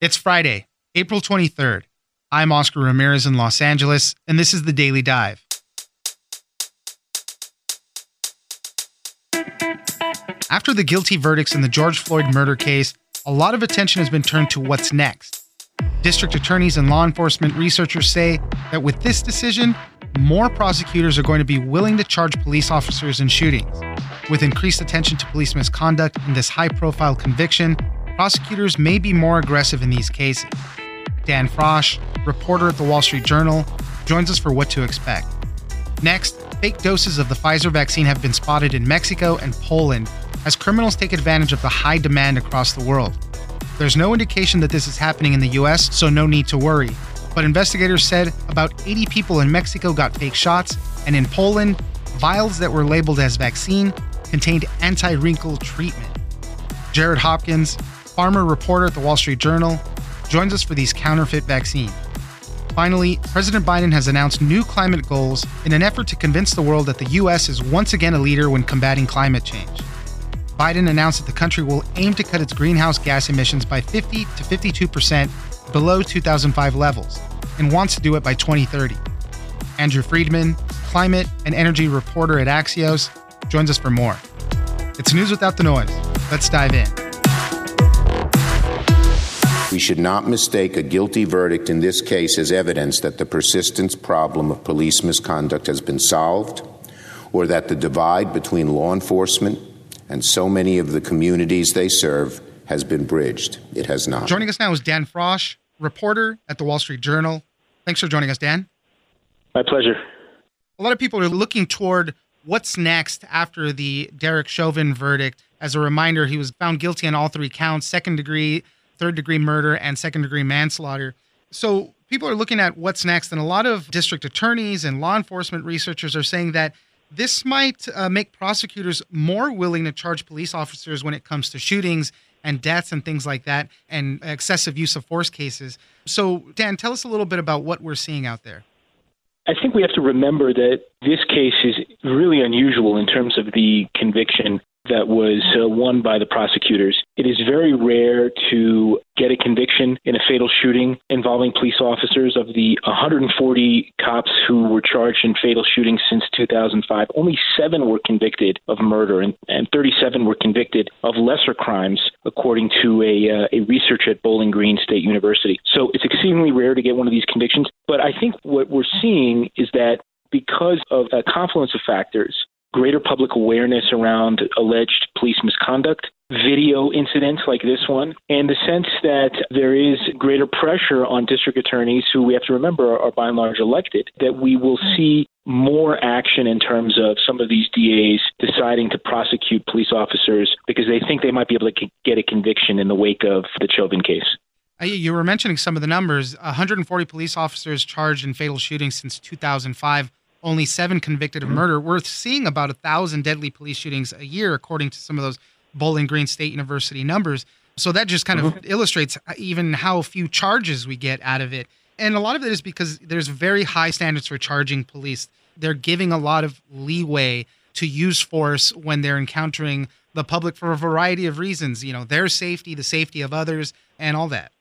It's Friday, April 23rd. I'm Oscar Ramirez in Los Angeles, and this is the Daily Dive. After the guilty verdicts in the George Floyd murder case, a lot of attention has been turned to what's next. District attorneys and law enforcement researchers say that with this decision, more prosecutors are going to be willing to charge police officers in shootings. With increased attention to police misconduct in this high profile conviction, prosecutors may be more aggressive in these cases. Dan Frosch, reporter at the Wall Street Journal, joins us for what to expect. Next, fake doses of the Pfizer vaccine have been spotted in Mexico and Poland as criminals take advantage of the high demand across the world. There's no indication that this is happening in the US, so no need to worry. But investigators said about 80 people in Mexico got fake shots, and in Poland, vials that were labeled as vaccine contained anti wrinkle treatment. Jared Hopkins, pharma reporter at the Wall Street Journal, joins us for these counterfeit vaccines. Finally, President Biden has announced new climate goals in an effort to convince the world that the U.S. is once again a leader when combating climate change. Biden announced that the country will aim to cut its greenhouse gas emissions by 50 to 52 percent below 2005 levels and wants to do it by 2030. Andrew Freedman, climate and energy reporter at Axios, joins us for more. It's news without the noise. Let's dive in. We should not mistake a guilty verdict in this case as evidence that the persistent problem of police misconduct has been solved or that the divide between law enforcement and so many of the communities they serve has been bridged. It has not. Joining us now is Dan Frosch, reporter at the Wall Street Journal. Thanks for joining us, Dan. My pleasure. A lot of people are looking toward what's next after the Derek Chauvin verdict. As a reminder, he was found guilty on all three counts second degree, third degree murder, and second degree manslaughter. So people are looking at what's next, and a lot of district attorneys and law enforcement researchers are saying that this might uh, make prosecutors more willing to charge police officers when it comes to shootings and deaths and things like that and excessive use of force cases. So, Dan, tell us a little bit about what we're seeing out there. I think we have to remember that this case is really unusual in terms of the conviction that was uh, won by the prosecutors. It is very rare to get a conviction in a fatal shooting involving police officers. Of the 140 cops who were charged in fatal shootings since 2005, only seven were convicted of murder, and, and 37 were convicted of lesser crimes, according to a, uh, a at Bowling Green State University. So it's exceedingly rare to get one of these convictions. But I think what we're seeing is that because of a confluence of factors, greater public awareness around alleged police misconduct, video incidents like this one, and the sense that there is greater pressure on district attorneys, who we have to remember are, by and large elected, that we will see more action in terms of some of these DAs deciding to prosecute police officers because they think they might be able to get a conviction in the wake of the Chauvin case. Uh, you were mentioning some of the numbers 140 police officers charged in fatal shootings since 2005 only seven convicted of mm-hmm. murder. We're seeing about a thousand deadly police shootings a year, according to some of those Bowling Green State University numbers. So that just kind mm-hmm. of illustrates even how few charges we get out of it. And a lot of it is because there's very high standards for charging police. They're giving a lot of leeway to use force when they're encountering the public for a variety of reasons, you know, their safety, the safety of others, and all that.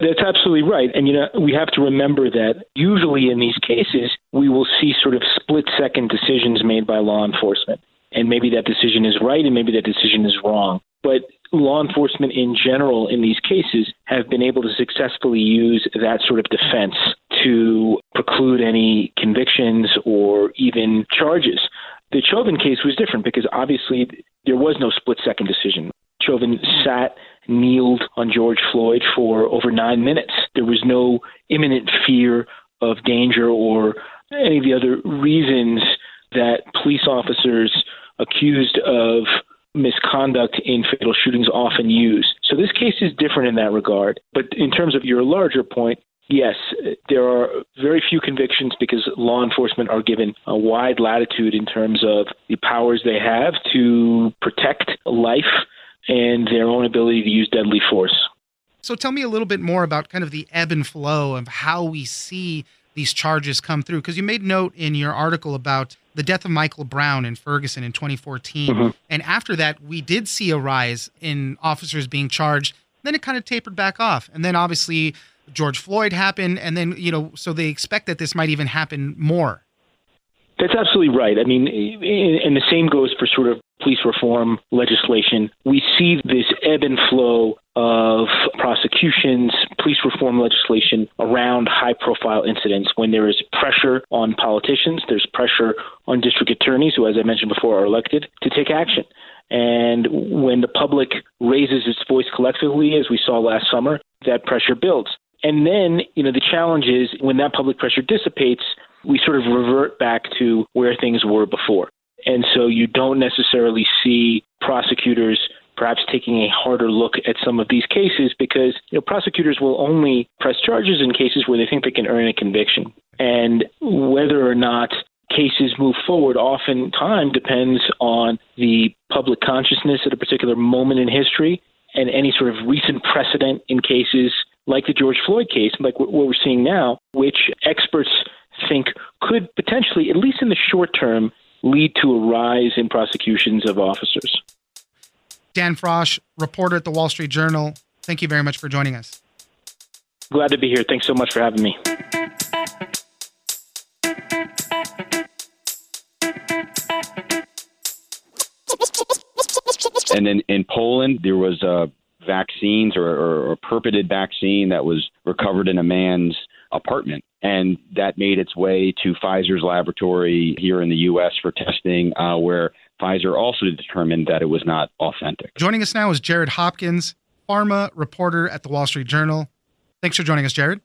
That's absolutely right. And, you know, we have to remember that usually in these cases, we will see sort of split second decisions made by law enforcement. And maybe that decision is right and maybe that decision is wrong. But law enforcement in general in these cases have been able to successfully use that sort of defense to preclude any convictions or even charges. The Chauvin case was different because obviously there was no split second decision. Chauvin sat kneeled on George Floyd for over nine minutes. There was no imminent fear of danger or any of the other reasons that police officers accused of misconduct in fatal shootings often use. So this case is different in that regard. But in terms of your larger point, yes, there are very few convictions because law enforcement are given a wide latitude in terms of the powers they have to protect life and their own ability to use deadly force. So tell me a little bit more about kind of the ebb and flow of how we see these charges come through because you made note in your article about the death of Michael Brown in Ferguson in 2014 mm-hmm. and after that we did see a rise in officers being charged Then it kind of tapered back off. And then obviously George Floyd happened. And then, you know, so they expect that this might even happen more. That's absolutely right. I mean, and the same goes for sort of police reform legislation. We see this ebb and flow of prosecutions, police reform legislation around high profile incidents when there is pressure on politicians, there's pressure on district attorneys, who, as I mentioned before, are elected, to take action. And when the public raises its voice collectively, as we saw last summer, that pressure builds. And then, you know, the challenge is when that public pressure dissipates, we sort of revert back to where things were before. And so you don't necessarily see prosecutors perhaps taking a harder look at some of these cases because you know, prosecutors will only press charges in cases where they think they can earn a conviction. And whether or not cases move forward often time depends on the public consciousness at a particular moment in history and any sort of recent precedent in cases like the George Floyd case, like what we're seeing now, which experts think could potentially, at least in the short term, lead to a rise in prosecutions of officers. Dan Frosch, reporter at the Wall Street Journal, thank you very much for joining us. Glad to be here. Thanks so much for having me. And then in Poland, there was uh, vaccines or, or, or purported vaccine that was recovered in a man's apartment. And that made its way to Pfizer's laboratory here in the U.S. for testing, uh, where Pfizer also determined that it was not authentic. Joining us now is Jared Hopkins, pharma reporter at the Wall Street Journal. Thanks for joining us, Jared.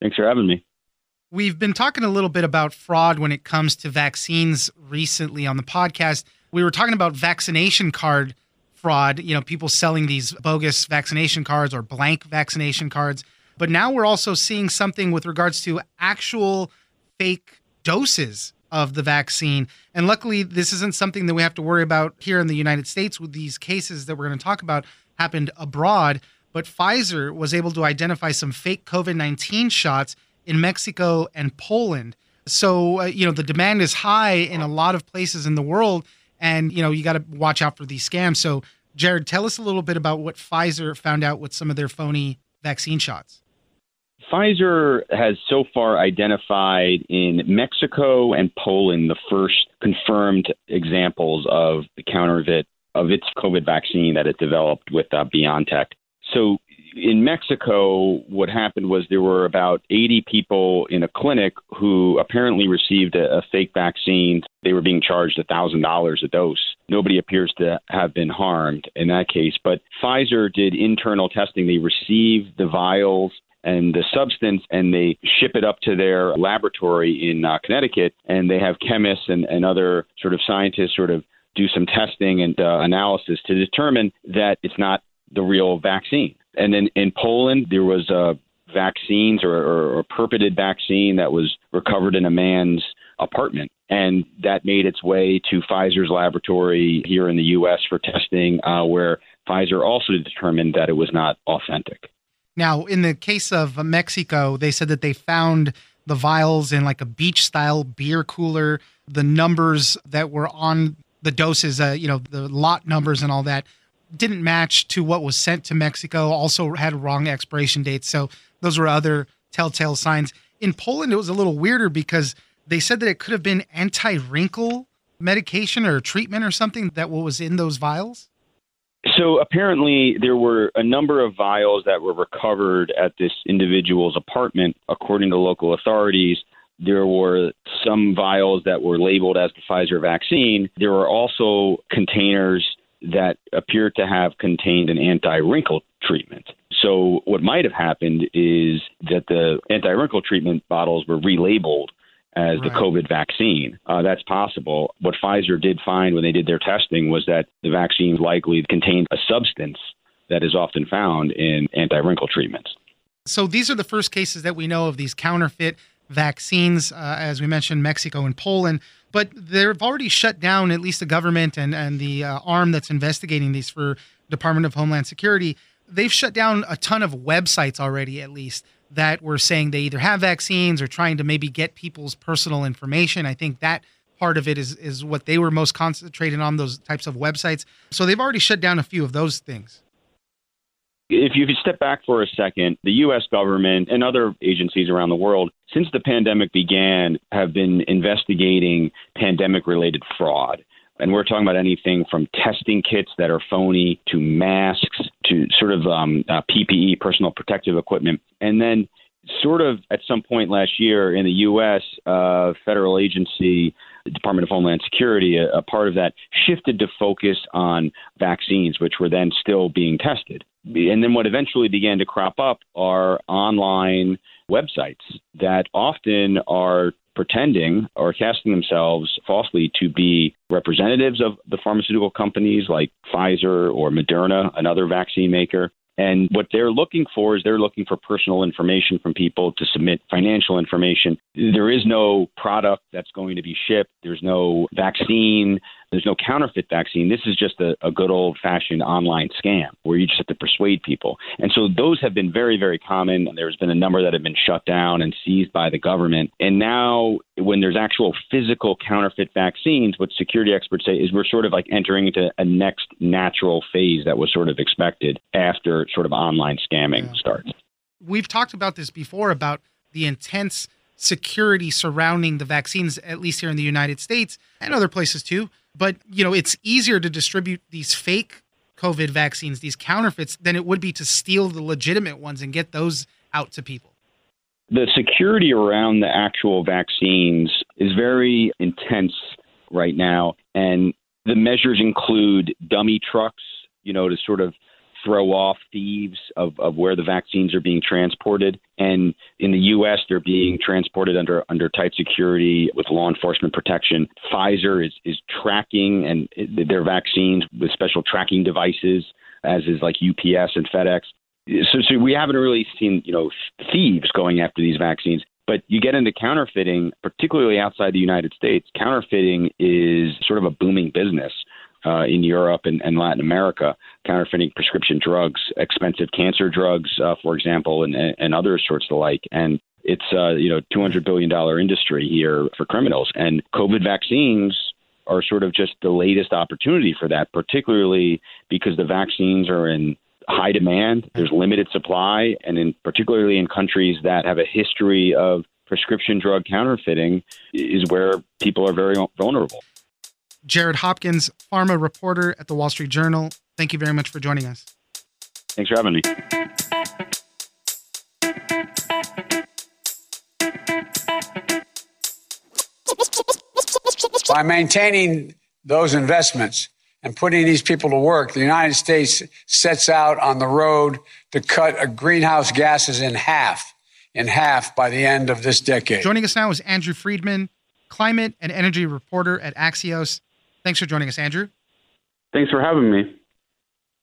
Thanks for having me. We've been talking a little bit about fraud when it comes to vaccines recently on the podcast. We were talking about vaccination card fraud, you know, people selling these bogus vaccination cards or blank vaccination cards. But now we're also seeing something with regards to actual fake doses of the vaccine. And luckily, this isn't something that we have to worry about here in the United States with these cases that we're going to talk about happened abroad. But Pfizer was able to identify some fake COVID 19 shots in Mexico and Poland. So, uh, you know, the demand is high in a lot of places in the world. And, you know, you got to watch out for these scams. So, Jared, tell us a little bit about what Pfizer found out with some of their phony vaccine shots. Pfizer has so far identified in Mexico and Poland the first confirmed examples of the counterfeit of its COVID vaccine that it developed with uh, BioNTech. So in Mexico, what happened was there were about 80 people in a clinic who apparently received a, a fake vaccine. They were being charged $1,000 a dose. Nobody appears to have been harmed in that case. But Pfizer did internal testing. They received the vials and the substance and they ship it up to their laboratory in uh, Connecticut and they have chemists and, and other sort of scientists sort of do some testing and uh, analysis to determine that it's not the real vaccine. And then in Poland, there was uh, vaccines or, or, or purported vaccine that was recovered in a man's apartment. And that made its way to Pfizer's laboratory here in the U.S. for testing, uh, where Pfizer also determined that it was not authentic. Now, in the case of Mexico, they said that they found the vials in like a beach style beer cooler. The numbers that were on the doses, uh, you know, the lot numbers and all that didn't match to what was sent to Mexico, also had wrong expiration dates. So those were other telltale signs. In Poland, it was a little weirder because they said that it could have been anti wrinkle medication or treatment or something that was in those vials. So apparently, there were a number of vials that were recovered at this individual's apartment, according to local authorities. There were some vials that were labeled as the Pfizer vaccine. There were also containers that appeared to have contained an anti wrinkle treatment. So, what might have happened is that the anti wrinkle treatment bottles were relabeled as the COVID vaccine. Uh, that's possible. What Pfizer did find when they did their testing was that the vaccine likely contained a substance that is often found in anti wrinkle treatments. So these are the first cases that we know of these counterfeit vaccines, uh, as we mentioned, Mexico and Poland. But they've already shut down at least the government and, and the uh, arm that's investigating these for Department of Homeland Security. They've shut down a ton of websites already, at least that were saying they either have vaccines or trying to maybe get people's personal information. I think that part of it is is what they were most concentrated on those types of websites. So they've already shut down a few of those things. If you step back for a second, the U.S. government and other agencies around the world, since the pandemic began, have been investigating pandemic related fraud. And we're talking about anything from testing kits that are phony to masks to sort of um, uh, PPE, personal protective equipment. And then, sort of at some point last year in the U.S., uh, federal agency, Department of Homeland Security, a, a part of that, shifted to focus on vaccines, which were then still being tested. And then what eventually began to crop up are online websites that often are pretending or casting themselves falsely to be representatives of the pharmaceutical companies like Pfizer or Moderna, another vaccine maker. And what they're looking for is they're looking for personal information from people to submit financial information. There is no product that's going to be shipped. There's no vaccine. There's no counterfeit vaccine. This is just a, a good old fashioned online scam where you just have to persuade people. And so those have been very, very common. There's been a number that have been shut down and seized by the government. And now, when there's actual physical counterfeit vaccines, what security experts say is we're sort of like entering into a next natural phase that was sort of expected after sort of online scamming yeah. starts. We've talked about this before about the intense security surrounding the vaccines, at least here in the United States and other places too. But, you know, it's easier to distribute these fake COVID vaccines, these counterfeits, than it would be to steal the legitimate ones and get those out to people. The security around the actual vaccines is very intense right now. And the measures include dummy trucks, you know, to sort of throw off thieves of, of where the vaccines are being transported. And in the U.S., they're being transported under under tight security with law enforcement protection. Pfizer is is tracking and their vaccines with special tracking devices, as is like UPS and FedEx. So, so we haven't really seen you know thieves going after these vaccines. But you get into counterfeiting, particularly outside the United States. Counterfeiting is sort of a booming business uh, in Europe and, and, Latin America, counterfeiting prescription drugs, expensive cancer drugs, uh, for example, and, and other sorts of the like. And it's uh, you know 200 billion dollar industry here for criminals, and COVID vaccines are sort of just the latest opportunity for that, particularly because the vaccines are in high demand. There's limited supply, and in particularly in countries that have a history of prescription drug counterfeiting, is where people are very vulnerable. Jared Hopkins, pharma reporter at the Wall Street Journal. Thank you very much for joining us. Thanks for having me. By maintaining those investments and putting these people to work, the United States sets out on the road to cut greenhouse gases in half, in half by the end of this decade. Joining us now is Andrew Freedman, climate and energy reporter at Axios. Thanks for joining us, Andrew. Thanks for having me.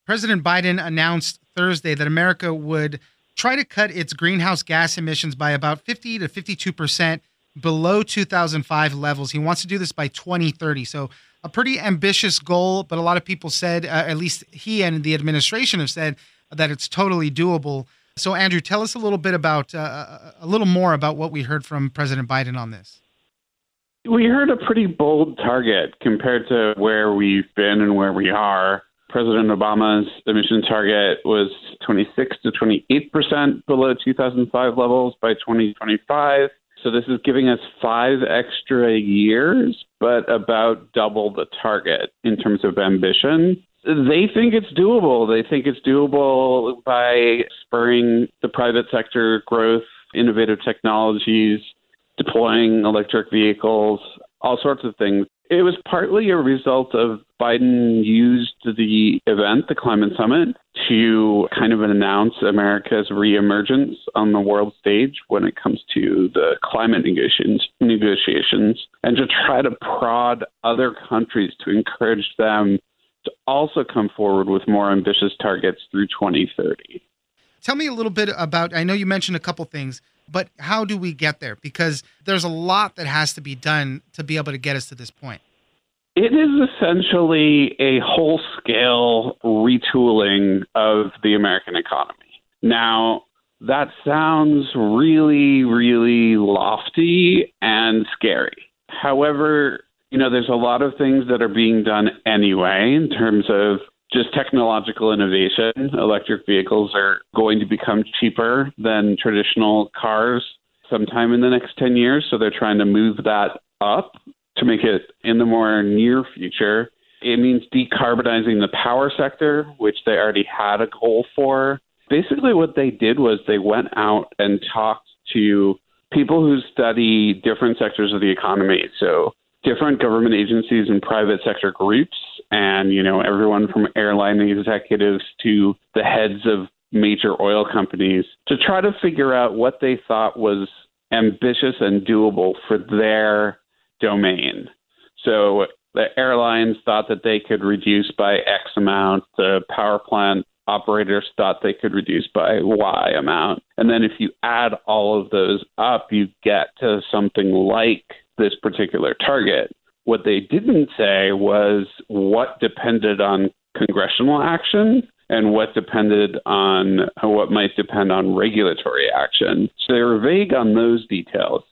President Biden announced Thursday that America would try to cut its greenhouse gas emissions by about 50 to 52 percent below 2005 levels. He wants to do this by 2030. So, a pretty ambitious goal, but a lot of people said, uh, at least he and the administration have said, that it's totally doable. So, Andrew, tell us a little bit about, uh, uh a little more about what we heard from President Biden on this. We heard a pretty bold target compared to where we've been and where we are. President Obama's emission target was 26 to 28 percent below 2005 levels by 2025. So this is giving us five extra years, but about double the target in terms of ambition. They think it's doable. They think it's doable by spurring the private sector growth, innovative technologies, deploying electric vehicles, all sorts of things. It was partly a result of Biden used the event, the climate summit, to kind of announce America's reemergence on the world stage when it comes to the climate negotiations, negotiations and to try to prod other countries to encourage them to also come forward with more ambitious targets through 2030. Tell me a little bit about I know you mentioned a couple things but how do we get there? Because there's a lot that has to be done to be able to get us to this point. It is essentially a whole scale retooling of the American economy. Now, that sounds really, really lofty and scary. However, you know, there's a lot of things that are being done anyway in terms of just technological innovation. Electric vehicles are going to become cheaper than traditional cars sometime in the next 10 years. So they're trying to move that up to make it in the more near future. It means decarbonizing the power sector, which they already had a goal for. Basically, what they did was they went out and talked to people who study different sectors of the economy. So, different government agencies and private sector groups, and you know, everyone from airline executives to the heads of major oil companies to try to figure out what they thought was ambitious and doable for their domain. So the airlines thought that they could reduce by X amount. The power plant operators thought they could reduce by Y amount. And then if you add all of those up, you get to something like this particular target. What they didn't say was what depended on congressional action and what depended on what might depend on regulatory action. So they were vague on those details.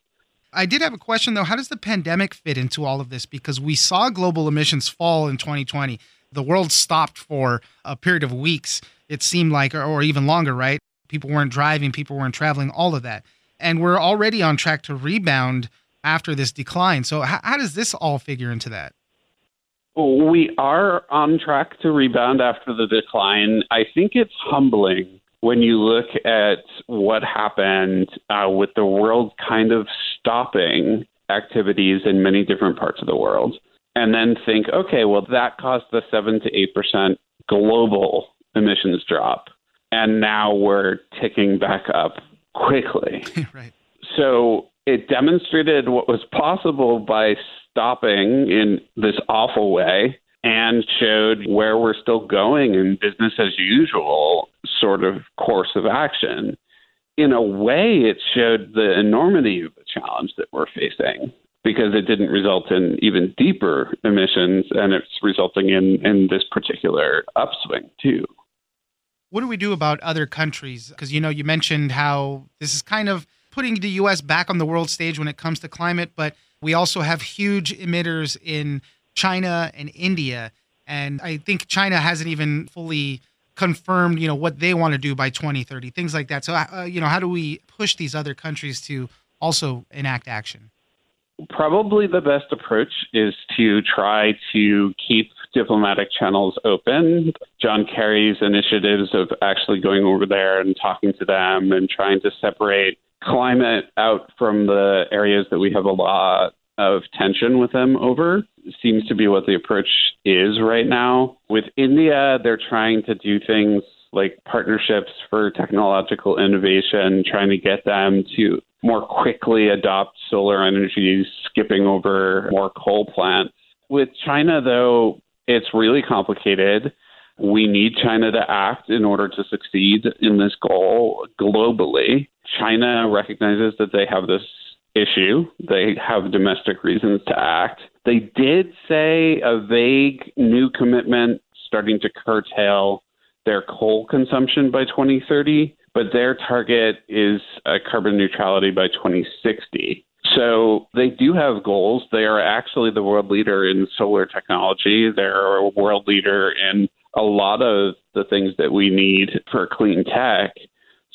I did have a question though. How does the pandemic fit into all of this? Because we saw global emissions fall in 2020. The world stopped for a period of weeks, it seemed like, or, or even longer, right? People weren't driving, people weren't traveling, all of that. And we're already on track to rebound after this decline. So, how, how does this all figure into that? We are on track to rebound after the decline. I think it's humbling when you look at what happened uh, with the world kind of stopping activities in many different parts of the world, and then think, okay, well, that caused the 7 to 8% global emissions drop. And now we're ticking back up quickly. right. So it demonstrated what was possible by stopping in this awful way and showed where we're still going in business as usual sort of course of action. In a way, it showed the enormity of the challenge that we're facing because it didn't result in even deeper emissions and it's resulting in, in this particular upswing too. What do we do about other countries? Because you know, you mentioned how this is kind of putting the US back on the world stage when it comes to climate, but we also have huge emitters in China and India. And I think China hasn't even fully confirmed, you know, what they want to do by 2030, things like that. So, uh, you know, how do we push these other countries to also enact action? Probably the best approach is to try to keep diplomatic channels open. John Kerry's initiatives of actually going over there and talking to them and trying to separate climate out from the areas that we have a lot of tension with them over seems to be what the approach is right now. With India, they're trying to do things like partnerships for technological innovation, trying to get them to more quickly adopt solar energy, skipping over more coal plants. With China, though, it's really complicated. We need China to act in order to succeed in this goal globally. China recognizes that they have this issue. They have domestic reasons to act. They did say a vague new commitment starting to curtail their coal consumption by 2030, but their target is carbon neutrality by 2060. So they do have goals. They are actually the world leader in solar technology. They're a world leader in a lot of the things that we need for clean tech.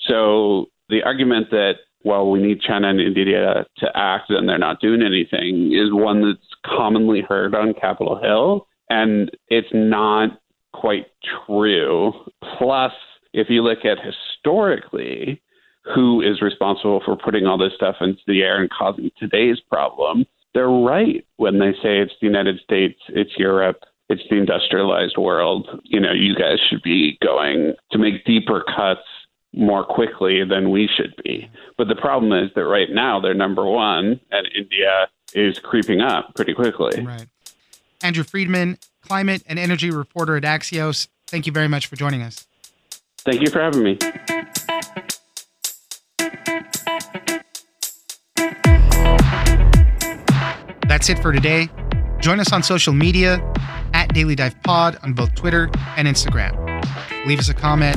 So the argument that well, we need China and India to act and they're not doing anything is one that's commonly heard on Capitol Hill. And it's not quite true. Plus, if you look at historically who is responsible for putting all this stuff into the air and causing today's problem, they're right when they say it's the United States, it's Europe, it's the industrialized world. You know, you guys should be going to make deeper cuts more quickly than we should be. But the problem is that right now they're number one, and India is creeping up pretty quickly. Right. Andrew Freedman, climate and energy reporter at Axios. Thank you very much for joining us. Thank you for having me. That's it for today. Join us on social media at Daily Dive Pod on both Twitter and Instagram. Leave us a comment